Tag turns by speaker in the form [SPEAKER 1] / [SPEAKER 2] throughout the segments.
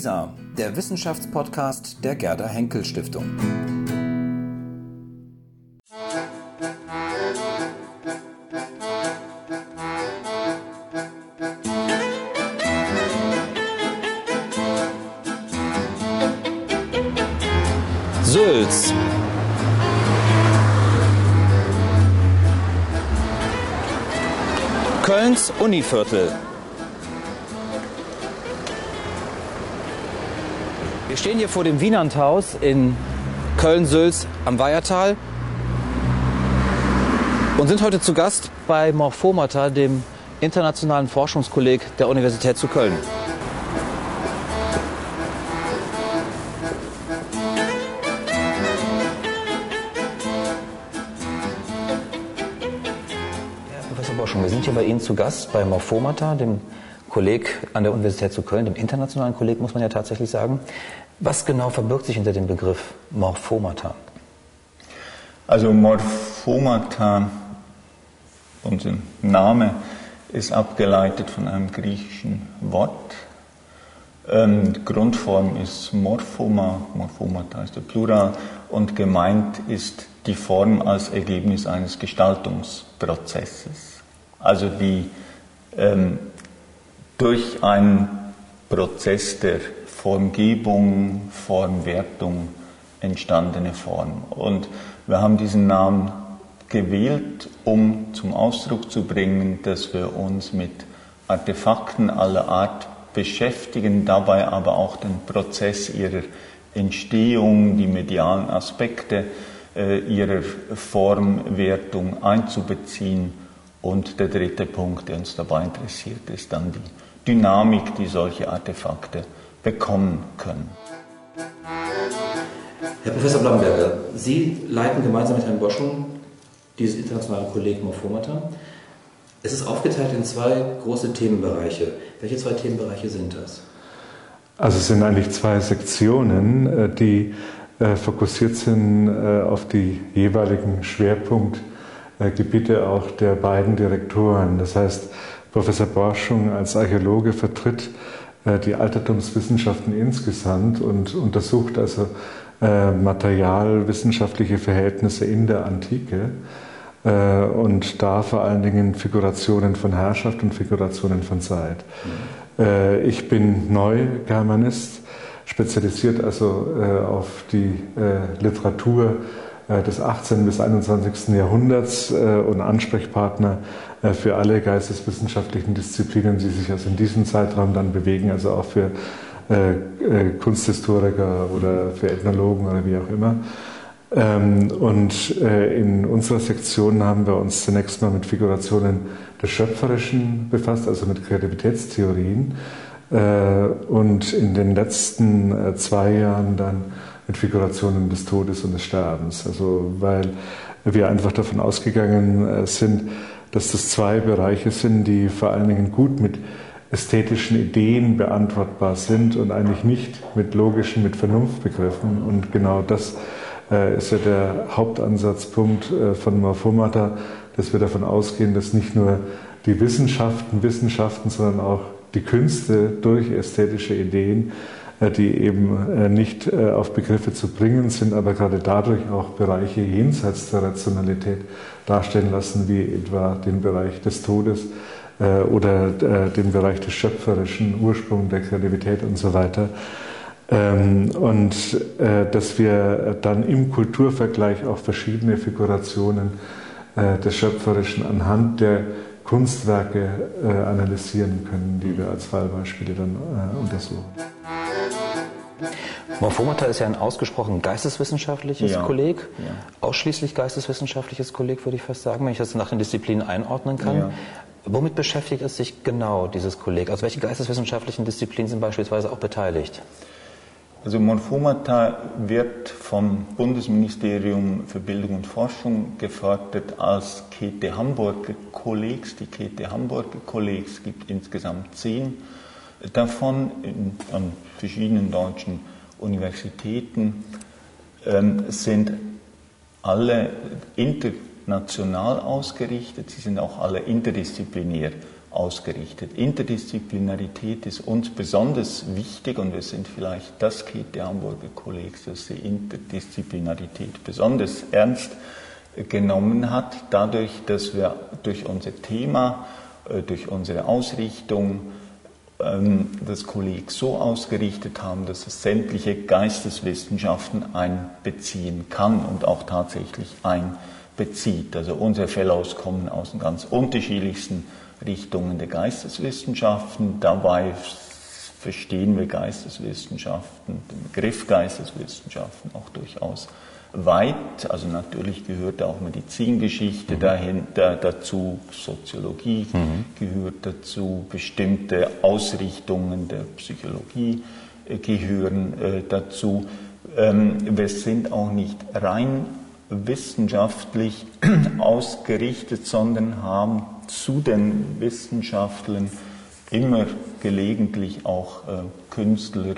[SPEAKER 1] WISA, der Wissenschaftspodcast der Gerda Henkel Stiftung.
[SPEAKER 2] Sülz. Kölns Univiertel. Stehen hier vor dem Wienandhaus in Köln-Sülz am Weihertal und sind heute zu Gast bei Morphomata, dem internationalen Forschungskolleg der Universität zu Köln. Herr Professor Boschung, wir sind hier bei Ihnen zu Gast bei Morphomata, dem Kolleg an der Universität zu Köln, dem internationalen Kolleg, muss man ja tatsächlich sagen. Was genau verbirgt sich hinter dem Begriff Morphomata?
[SPEAKER 3] Also Morphomata, unser Name, ist abgeleitet von einem griechischen Wort. Ähm, Grundform ist Morphoma, Morphomata ist der Plural und gemeint ist die Form als Ergebnis eines Gestaltungsprozesses. Also die ähm, durch einen Prozess der Formgebung, Formwertung entstandene Form. Und wir haben diesen Namen gewählt, um zum Ausdruck zu bringen, dass wir uns mit Artefakten aller Art beschäftigen, dabei aber auch den Prozess ihrer Entstehung, die medialen Aspekte äh, ihrer Formwertung einzubeziehen. Und der dritte Punkt, der uns dabei interessiert, ist dann die Dynamik, die solche Artefakte bekommen können.
[SPEAKER 2] Herr Professor Blamberger, Sie leiten gemeinsam mit Herrn Boschung dieses internationale Kolleg Morphomata. Es ist aufgeteilt in zwei große Themenbereiche. Welche zwei Themenbereiche sind das?
[SPEAKER 4] Also es sind eigentlich zwei Sektionen, äh, die äh, fokussiert sind äh, auf die jeweiligen Schwerpunktgebiete auch der beiden Direktoren. Das heißt, Professor Borschung als Archäologe vertritt die Altertumswissenschaften insgesamt und untersucht also materialwissenschaftliche Verhältnisse in der Antike und da vor allen Dingen Figurationen von Herrschaft und Figurationen von Zeit. Mhm. Ich bin Neugermanist, spezialisiert also auf die Literatur des 18. bis 21. Jahrhunderts und Ansprechpartner für alle geisteswissenschaftlichen Disziplinen, die sich also in diesem Zeitraum dann bewegen, also auch für Kunsthistoriker oder für Ethnologen oder wie auch immer. Ähm, und äh, in unserer Sektion haben wir uns zunächst mal mit Figurationen des Schöpferischen befasst, also mit Kreativitätstheorien. Äh, und in den letzten äh, zwei Jahren dann mit Figurationen des Todes und des Sterbens. Also weil wir einfach davon ausgegangen sind, dass das zwei Bereiche sind, die vor allen Dingen gut mit ästhetischen Ideen beantwortbar sind und eigentlich nicht mit logischen, mit Vernunftbegriffen. Und genau das äh, ist ja der Hauptansatzpunkt äh, von Morphomata, dass wir davon ausgehen, dass nicht nur die Wissenschaften Wissenschaften, sondern auch die Künste durch ästhetische Ideen, äh, die eben nicht auf Begriffe zu bringen sind, aber gerade dadurch auch Bereiche jenseits der Rationalität darstellen lassen, wie etwa den Bereich des Todes oder den Bereich des schöpferischen Ursprungs der Kreativität und so weiter ähm, und äh, dass wir dann im Kulturvergleich auch verschiedene Figurationen äh, des Schöpferischen anhand der Kunstwerke äh, analysieren können, die wir als Fallbeispiele dann untersuchen.
[SPEAKER 2] Morphomata ist ja ein ausgesprochen geisteswissenschaftliches
[SPEAKER 3] Ja.
[SPEAKER 2] Kolleg,
[SPEAKER 3] Ja.
[SPEAKER 2] ausschließlich geisteswissenschaftliches Kolleg, würde ich fast sagen, wenn ich das nach den Disziplinen einordnen kann.
[SPEAKER 3] Ja.
[SPEAKER 2] Womit beschäftigt es sich genau, dieses Kolleg? Also welche geisteswissenschaftlichen Disziplinen sind beispielsweise auch beteiligt?
[SPEAKER 3] Also Morphomata wird vom Bundesministerium für Bildung und Forschung gefördert als Käthe Hamburger Kollegs. Die Käthe Hamburger Kollegs gibt insgesamt zehn davon in, an verschiedenen deutschen Universitäten, ähm, sind alle international ausgerichtet, sie sind auch alle interdisziplinär ausgerichtet. Interdisziplinarität ist uns besonders wichtig und wir sind vielleicht das Kind der Hamburger Kollegs, das die Interdisziplinarität besonders ernst genommen hat, dadurch, dass wir durch unser Thema, äh, durch unsere Ausrichtung das Kolleg so ausgerichtet haben, dass es sämtliche Geisteswissenschaften einbeziehen kann und auch tatsächlich einbezieht. Also unsere Fellows kommen aus den ganz unterschiedlichsten Richtungen der Geisteswissenschaften. Dabei verstehen wir Geisteswissenschaften, den Begriff Geisteswissenschaften auch durchaus weit. Also natürlich gehört auch Medizingeschichte mhm. dahin, da, dazu, Soziologie mhm. gehört dazu, bestimmte Ausrichtungen der Psychologie äh, gehören äh, dazu. Ähm, wir sind auch nicht rein wissenschaftlich ausgerichtet, sondern haben zu den Wissenschaftlern immer gelegentlich auch äh, Künstler,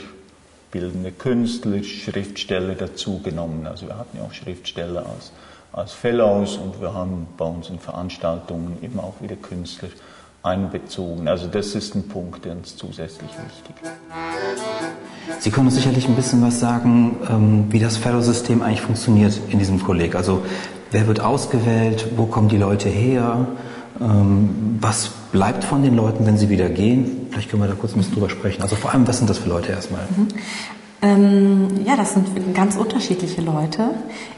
[SPEAKER 3] bildende Künstler, Schriftsteller dazugenommen. Also wir hatten ja auch Schriftsteller als, als Fellows und wir haben bei unseren Veranstaltungen eben auch wieder Künstler einbezogen. Also das ist ein Punkt, der uns zusätzlich wichtig ist.
[SPEAKER 2] Sie können uns sicherlich ein bisschen was sagen, ähm, wie das Fellow-System eigentlich funktioniert in diesem Kolleg. Also wer wird ausgewählt, wo kommen die Leute her, was bleibt von den Leuten, wenn sie wieder gehen? Vielleicht können wir da kurz ein bisschen drüber sprechen. Also vor allem, was sind das für Leute erstmal?
[SPEAKER 5] Mhm. Ähm, ja, das sind ganz unterschiedliche Leute,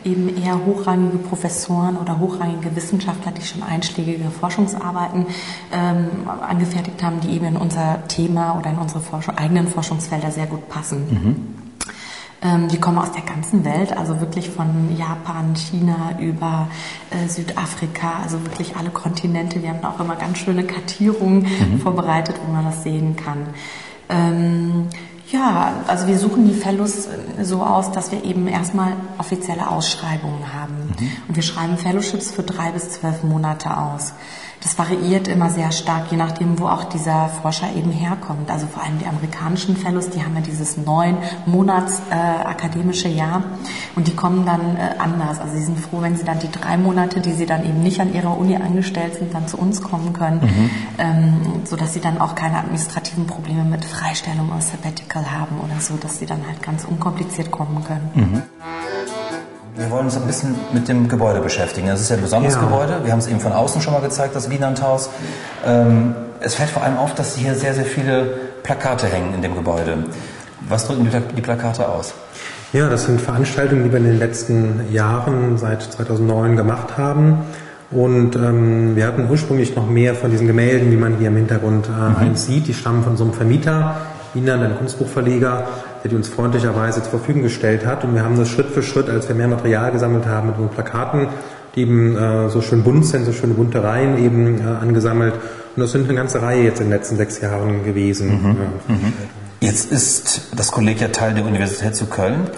[SPEAKER 5] eben eher hochrangige Professoren oder hochrangige Wissenschaftler, die schon einschlägige Forschungsarbeiten ähm, angefertigt haben, die eben in unser Thema oder in unsere Forschung, eigenen Forschungsfelder sehr gut passen. Mhm. Ähm, die kommen aus der ganzen Welt, also wirklich von Japan, China über äh, Südafrika, also wirklich alle Kontinente. Wir haben da auch immer ganz schöne Kartierungen mhm. vorbereitet, wo man das sehen kann. Ähm, ja, also wir suchen die Fellows äh, so aus, dass wir eben erstmal offizielle Ausschreibungen haben. Mhm. Und wir schreiben Fellowships für drei bis zwölf Monate aus. Das variiert immer sehr stark, je nachdem, wo auch dieser Forscher eben herkommt. Also vor allem die amerikanischen Fellows, die haben ja dieses neun Monats äh, akademische Jahr und die kommen dann äh, anders. Also sie sind froh, wenn sie dann die drei Monate, die sie dann eben nicht an ihrer Uni angestellt sind, dann zu uns kommen können, mhm. ähm, so dass sie dann auch keine administrativen Probleme mit Freistellung aus Sabbatical haben oder so, dass sie dann halt ganz unkompliziert kommen können. Mhm.
[SPEAKER 2] Wir wollen uns ein bisschen mit dem Gebäude beschäftigen. Das ist ja ein besonderes ja. Gebäude. Wir haben es eben von außen schon mal gezeigt, das Wienandhaus. Ähm, es fällt vor allem auf, dass hier sehr, sehr viele Plakate hängen in dem Gebäude. Was drücken die Plakate aus?
[SPEAKER 6] Ja, das sind Veranstaltungen, die wir in den letzten Jahren seit 2009 gemacht haben. Und ähm, wir hatten ursprünglich noch mehr von diesen Gemälden, die man hier im Hintergrund äh, mhm. eins sieht. Die stammen von so einem Vermieter, Wiener, ein Kunstbuchverleger der die uns freundlicherweise zur Verfügung gestellt hat. Und wir haben das Schritt für Schritt, als wir mehr Material gesammelt haben mit unseren Plakaten, die eben äh, so schön bunt sind, so schöne bunte Reihen eben äh, angesammelt. Und das sind eine ganze Reihe jetzt in den letzten sechs Jahren gewesen. Mhm. Ja.
[SPEAKER 2] Mhm. Jetzt ist das Kolleg ja Teil der Universität zu Köln.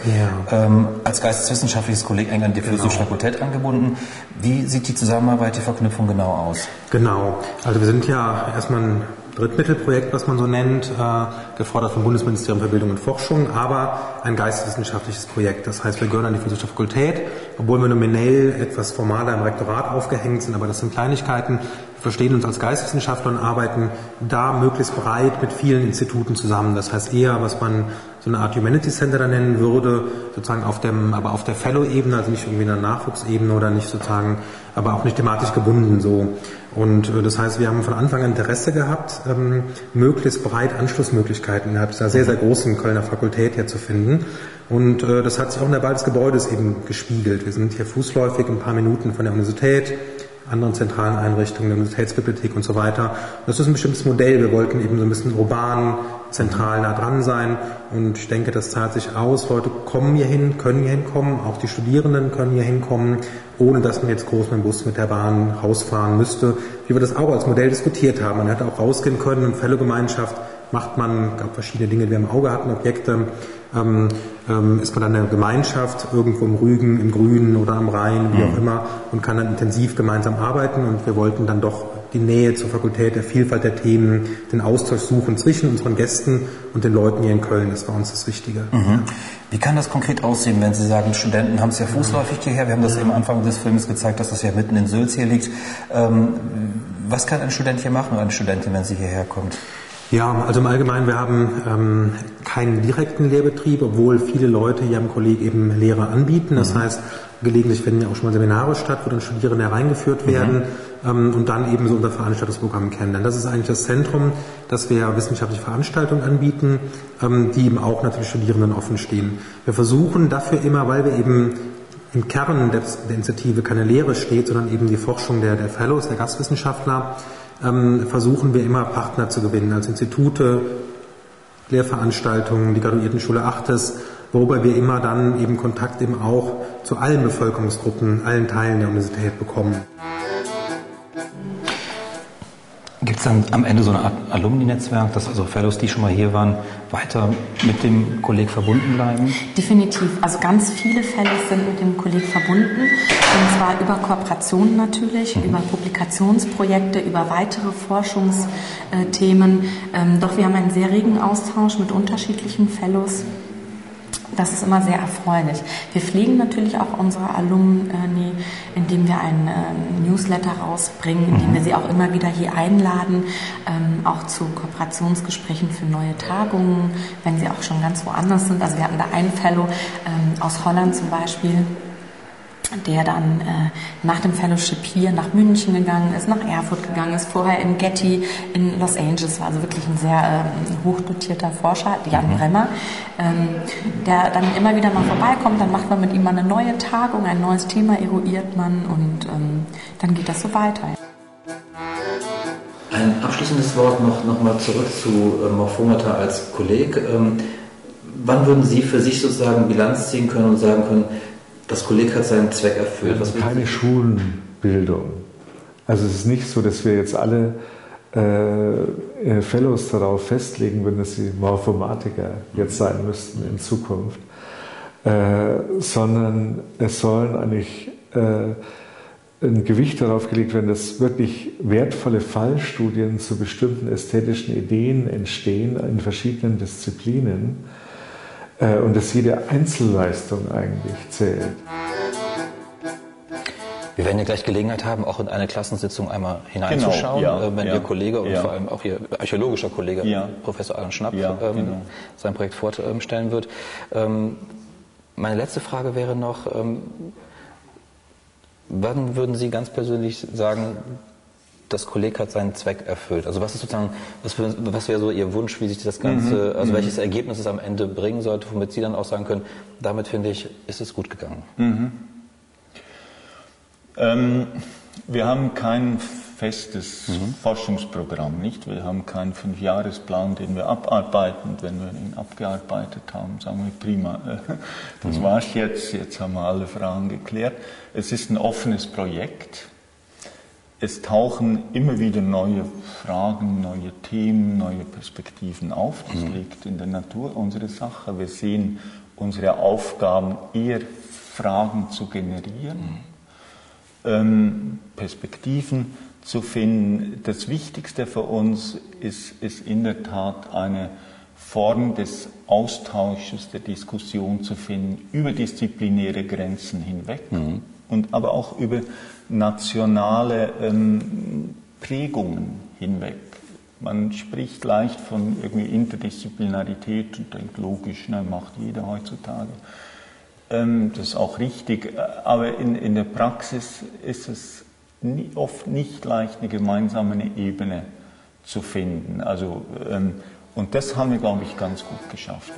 [SPEAKER 2] Ja. Ähm, als geisteswissenschaftliches Kolleg eng an die Philosophische genau. Fakultät angebunden. Wie sieht die Zusammenarbeit, die Verknüpfung genau aus?
[SPEAKER 6] Genau. Also wir sind ja erstmal ein Drittmittelprojekt, was man so nennt, äh, gefordert vom Bundesministerium für Bildung und Forschung, aber ein geisteswissenschaftliches Projekt. Das heißt, wir gehören an die physische Fakultät, obwohl wir nominell etwas formaler im Rektorat aufgehängt sind, aber das sind Kleinigkeiten. Wir verstehen uns als Geisteswissenschaftler und arbeiten da möglichst breit mit vielen Instituten zusammen. Das heißt eher, was man so eine Art Humanity Center da nennen würde, sozusagen auf dem, aber auf der Fellow-Ebene, also nicht irgendwie in der Nachwuchsebene oder nicht sozusagen, aber auch nicht thematisch gebunden so. Und äh, das heißt, wir haben von Anfang an Interesse gehabt, ähm, möglichst breit Anschlussmöglichkeiten innerhalb dieser sehr, sehr großen Kölner Fakultät hier zu finden. Und äh, das hat sich auch in der Wahl des Gebäudes eben gespiegelt. Wir sind hier fußläufig ein paar Minuten von der Universität, anderen zentralen Einrichtungen, der Universitätsbibliothek und so weiter. Das ist ein bestimmtes Modell. Wir wollten eben so ein bisschen urban, zentral nah dran sein. Und ich denke, das zahlt sich aus. Leute kommen hier hin, können hier hinkommen. Auch die Studierenden können hier hinkommen, ohne dass man jetzt groß mit dem Bus, mit der Bahn rausfahren müsste. Wie wir das auch als Modell diskutiert haben. Man hätte auch rausgehen können und Fällegemeinschaft macht man, gab verschiedene Dinge, die wir im Auge hatten, Objekte, ähm, ähm, ist man dann eine Gemeinschaft irgendwo im Rügen, im Grünen oder am Rhein, wie auch mhm. immer, und kann dann intensiv gemeinsam arbeiten. Und wir wollten dann doch die Nähe zur Fakultät, der Vielfalt der Themen, den Austausch suchen zwischen unseren Gästen und den Leuten hier in Köln. Das war uns das Wichtige.
[SPEAKER 2] Mhm. Wie kann das konkret aussehen, wenn Sie sagen, Studenten haben es ja fußläufig hierher? Wir haben das ja. am Anfang des Films gezeigt, dass das ja mitten in Sülz hier liegt. Ähm, was kann ein Student hier machen oder eine Studentin, wenn sie hierher kommt?
[SPEAKER 6] Ja, also im Allgemeinen, wir haben ähm, keinen direkten Lehrbetrieb, obwohl viele Leute hier am Kolleg eben Lehre anbieten. Das mhm. heißt, gelegentlich finden ja auch schon mal Seminare statt, wo dann Studierende hereingeführt mhm. werden mhm. ähm, und dann eben so unser Veranstaltungsprogramm kennenlernen. Das ist eigentlich das Zentrum, dass wir wissenschaftliche Veranstaltungen anbieten, ähm, die eben auch natürlich Studierenden offen stehen. Wir versuchen dafür immer, weil wir eben im Kern der, der Initiative keine Lehre steht, sondern eben die Forschung der, der Fellows, der Gastwissenschaftler, ähm, versuchen wir immer Partner zu gewinnen, als Institute, Lehrveranstaltungen, die Graduiertenschule Achtes, worüber wir immer dann eben Kontakt eben auch zu allen Bevölkerungsgruppen, allen Teilen der Universität bekommen.
[SPEAKER 2] Gibt es dann am Ende so eine Art Alumni-Netzwerk, dass also Fellows, die schon mal hier waren, weiter mit dem Kolleg verbunden bleiben?
[SPEAKER 5] Definitiv. Also ganz viele Fellows sind mit dem Kolleg verbunden. Und zwar über Kooperationen natürlich, mhm. über Publikationsprojekte, über weitere Forschungsthemen. Ähm, doch wir haben einen sehr regen Austausch mit unterschiedlichen Fellows. Das ist immer sehr erfreulich. Wir pflegen natürlich auch unsere Alumni, indem wir einen äh, Newsletter rausbringen, indem wir mhm. sie auch immer wieder hier einladen, ähm, auch zu Kooperationsgesprächen für neue Tagungen, wenn sie auch schon ganz woanders sind. Also wir hatten da einen Fellow ähm, aus Holland zum Beispiel, der dann äh, nach dem Fellowship hier nach München gegangen ist, nach Erfurt gegangen ist, vorher in Getty in Los Angeles war, also wirklich ein sehr ähm, hochdotierter Forscher, Jan mhm. Bremmer, ähm, der dann immer wieder mal vorbeikommt, dann macht man mit ihm mal eine neue Tagung, ein neues Thema eruiert man und ähm, dann geht das so weiter.
[SPEAKER 2] Ein abschließendes Wort noch, noch mal zurück zu äh, Morphomata als Kolleg. Ähm, wann würden Sie für sich sozusagen Bilanz ziehen können und sagen können, das Kolleg hat seinen Zweck erfüllt.
[SPEAKER 4] Was keine Schulenbildung. Also es ist nicht so, dass wir jetzt alle äh, Fellows darauf festlegen würden, dass sie Morphomatiker jetzt sein müssten in Zukunft, äh, sondern es sollen eigentlich äh, ein Gewicht darauf gelegt werden, dass wirklich wertvolle Fallstudien zu bestimmten ästhetischen Ideen entstehen in verschiedenen Disziplinen äh, und dass jede Einzelleistung eigentlich zählt.
[SPEAKER 2] Wir werden ja gleich Gelegenheit haben, auch in eine Klassensitzung einmal hineinzuschauen, genau, ja, äh, wenn ja, Ihr Kollege und ja. vor allem auch Ihr archäologischer Kollege, ja. Professor Alan Schnapp, ähm, genau. sein Projekt vorstellen wird. Ähm, meine letzte Frage wäre noch, ähm, wann würden Sie ganz persönlich sagen, das Kolleg hat seinen Zweck erfüllt. Also was ist sozusagen, was, was wäre so Ihr Wunsch, wie sich das Ganze, mhm. also mhm. welches Ergebnis es am Ende bringen sollte, womit Sie dann auch sagen können, damit finde ich, ist es gut gegangen. Mhm.
[SPEAKER 3] Ähm, wir haben kein festes mhm. Forschungsprogramm, nicht? Wir haben keinen Fünfjahresplan, den wir abarbeiten. Wenn wir ihn abgearbeitet haben, sagen wir prima, das mhm. war's jetzt, jetzt haben wir alle Fragen geklärt. Es ist ein offenes Projekt es tauchen immer wieder neue Fragen, neue Themen, neue Perspektiven auf. Das mhm. liegt in der Natur unserer Sache. Wir sehen unsere Aufgaben eher Fragen zu generieren, mhm. ähm, Perspektiven zu finden. Das Wichtigste für uns ist, ist in der Tat eine Form des Austausches, der Diskussion zu finden über disziplinäre Grenzen hinweg mhm. Und aber auch über nationale ähm, Prägungen hinweg. Man spricht leicht von irgendwie Interdisziplinarität und denkt logisch, ne, macht jeder heutzutage. Ähm, das ist auch richtig, aber in, in der Praxis ist es nie, oft nicht leicht, eine gemeinsame Ebene zu finden. Also, ähm, und das haben wir, glaube ich, ganz gut geschafft.